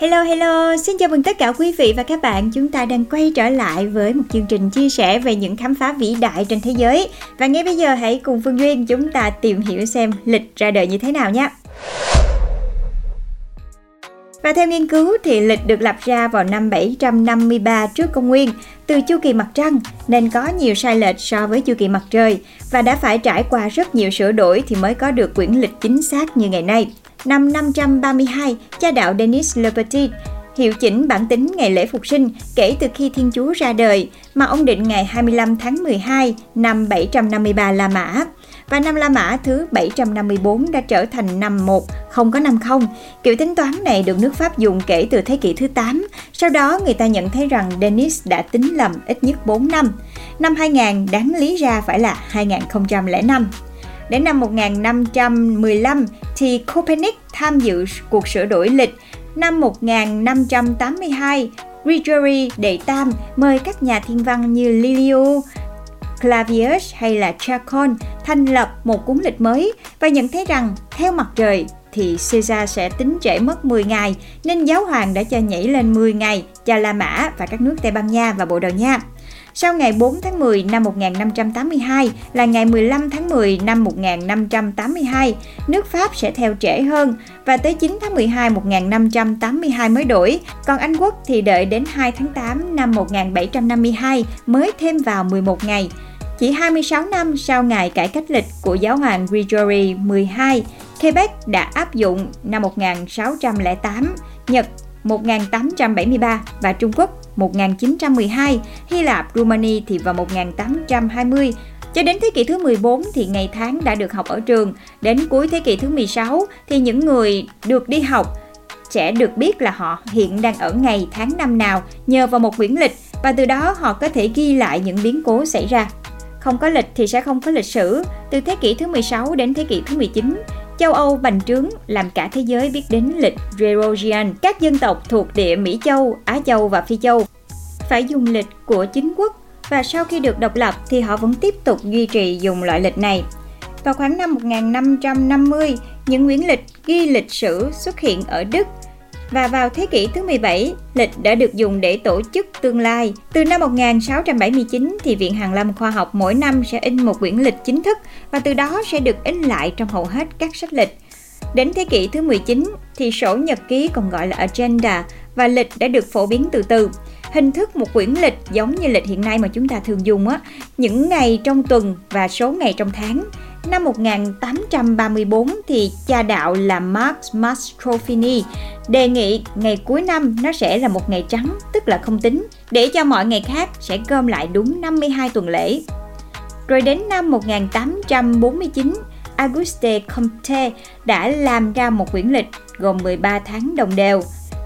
Hello hello, xin chào mừng tất cả quý vị và các bạn. Chúng ta đang quay trở lại với một chương trình chia sẻ về những khám phá vĩ đại trên thế giới. Và ngay bây giờ hãy cùng Phương Duyên chúng ta tìm hiểu xem lịch ra đời như thế nào nhé. Và theo nghiên cứu thì lịch được lập ra vào năm 753 trước công nguyên từ chu kỳ mặt trăng nên có nhiều sai lệch so với chu kỳ mặt trời và đã phải trải qua rất nhiều sửa đổi thì mới có được quyển lịch chính xác như ngày nay. Năm 532, cha đạo Denis Le Petit hiệu chỉnh bản tính ngày lễ phục sinh kể từ khi Thiên Chúa ra đời mà ông định ngày 25 tháng 12 năm 753 La Mã và năm La Mã thứ 754 đã trở thành năm 1, không có năm không. Kiểu tính toán này được nước Pháp dùng kể từ thế kỷ thứ 8. Sau đó người ta nhận thấy rằng Denis đã tính lầm ít nhất 4 năm. Năm 2000 đáng lý ra phải là 2005. Đến năm 1515 thì Copernic tham dự cuộc sửa đổi lịch. Năm 1582, Gregory Đệ Tam mời các nhà thiên văn như Lilio, Clavius hay là Chacon thành lập một cuốn lịch mới và nhận thấy rằng theo mặt trời thì Caesar sẽ tính trễ mất 10 ngày nên giáo hoàng đã cho nhảy lên 10 ngày cho La Mã và các nước Tây Ban Nha và Bồ Đào Nha. Sau ngày 4 tháng 10 năm 1582 là ngày 15 tháng 10 năm 1582, nước Pháp sẽ theo trễ hơn và tới 9 tháng 12 1582 mới đổi, còn Anh Quốc thì đợi đến 2 tháng 8 năm 1752 mới thêm vào 11 ngày. Chỉ 26 năm sau ngày cải cách lịch của giáo hoàng Gregory 12, Quebec đã áp dụng năm 1608, Nhật 1873 và Trung Quốc 1912, Hy Lạp, Rumani thì vào 1820. Cho đến thế kỷ thứ 14 thì ngày tháng đã được học ở trường. Đến cuối thế kỷ thứ 16 thì những người được đi học sẽ được biết là họ hiện đang ở ngày tháng năm nào nhờ vào một quyển lịch và từ đó họ có thể ghi lại những biến cố xảy ra. Không có lịch thì sẽ không có lịch sử. Từ thế kỷ thứ 16 đến thế kỷ thứ 19, châu Âu bành trướng làm cả thế giới biết đến lịch Georgian, các dân tộc thuộc địa Mỹ Châu, Á Châu và Phi Châu. Phải dùng lịch của chính quốc và sau khi được độc lập thì họ vẫn tiếp tục duy trì dùng loại lịch này. Vào khoảng năm 1550, những quyển lịch ghi lịch sử xuất hiện ở Đức và vào thế kỷ thứ 17, lịch đã được dùng để tổ chức tương lai. Từ năm 1679 thì Viện Hàn Lâm Khoa học mỗi năm sẽ in một quyển lịch chính thức và từ đó sẽ được in lại trong hầu hết các sách lịch. Đến thế kỷ thứ 19 thì sổ nhật ký còn gọi là agenda và lịch đã được phổ biến từ từ. Hình thức một quyển lịch giống như lịch hiện nay mà chúng ta thường dùng á, những ngày trong tuần và số ngày trong tháng. Năm 1834 thì cha đạo là Max Mastrofini đề nghị ngày cuối năm nó sẽ là một ngày trắng, tức là không tính, để cho mọi ngày khác sẽ gom lại đúng 52 tuần lễ. Rồi đến năm 1849, Auguste Comte đã làm ra một quyển lịch gồm 13 tháng đồng đều.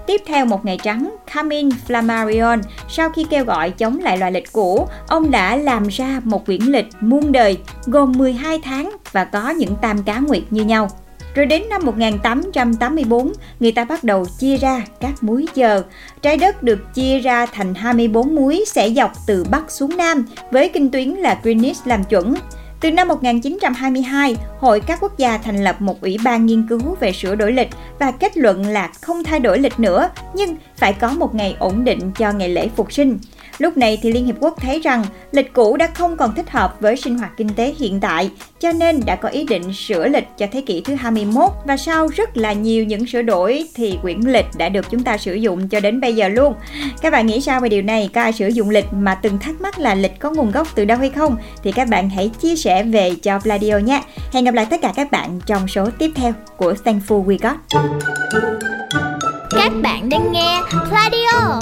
Tiếp theo một ngày trắng, Camin Flammarion sau khi kêu gọi chống lại loại lịch cũ, ông đã làm ra một quyển lịch muôn đời gồm 12 tháng và có những tam cá nguyệt như nhau. Rồi đến năm 1884, người ta bắt đầu chia ra các múi giờ. Trái đất được chia ra thành 24 múi sẽ dọc từ Bắc xuống Nam, với kinh tuyến là Greenwich làm chuẩn. Từ năm 1922, Hội các quốc gia thành lập một ủy ban nghiên cứu về sửa đổi lịch và kết luận là không thay đổi lịch nữa, nhưng phải có một ngày ổn định cho ngày lễ phục sinh. Lúc này thì Liên Hiệp Quốc thấy rằng lịch cũ đã không còn thích hợp với sinh hoạt kinh tế hiện tại, cho nên đã có ý định sửa lịch cho thế kỷ thứ 21 và sau rất là nhiều những sửa đổi thì quyển lịch đã được chúng ta sử dụng cho đến bây giờ luôn. Các bạn nghĩ sao về điều này? Có ai sử dụng lịch mà từng thắc mắc là lịch có nguồn gốc từ đâu hay không? Thì các bạn hãy chia sẻ về cho Pladio nhé. Hẹn gặp lại tất cả các bạn trong số tiếp theo của Thankful We Got. Các bạn đang nghe Pladio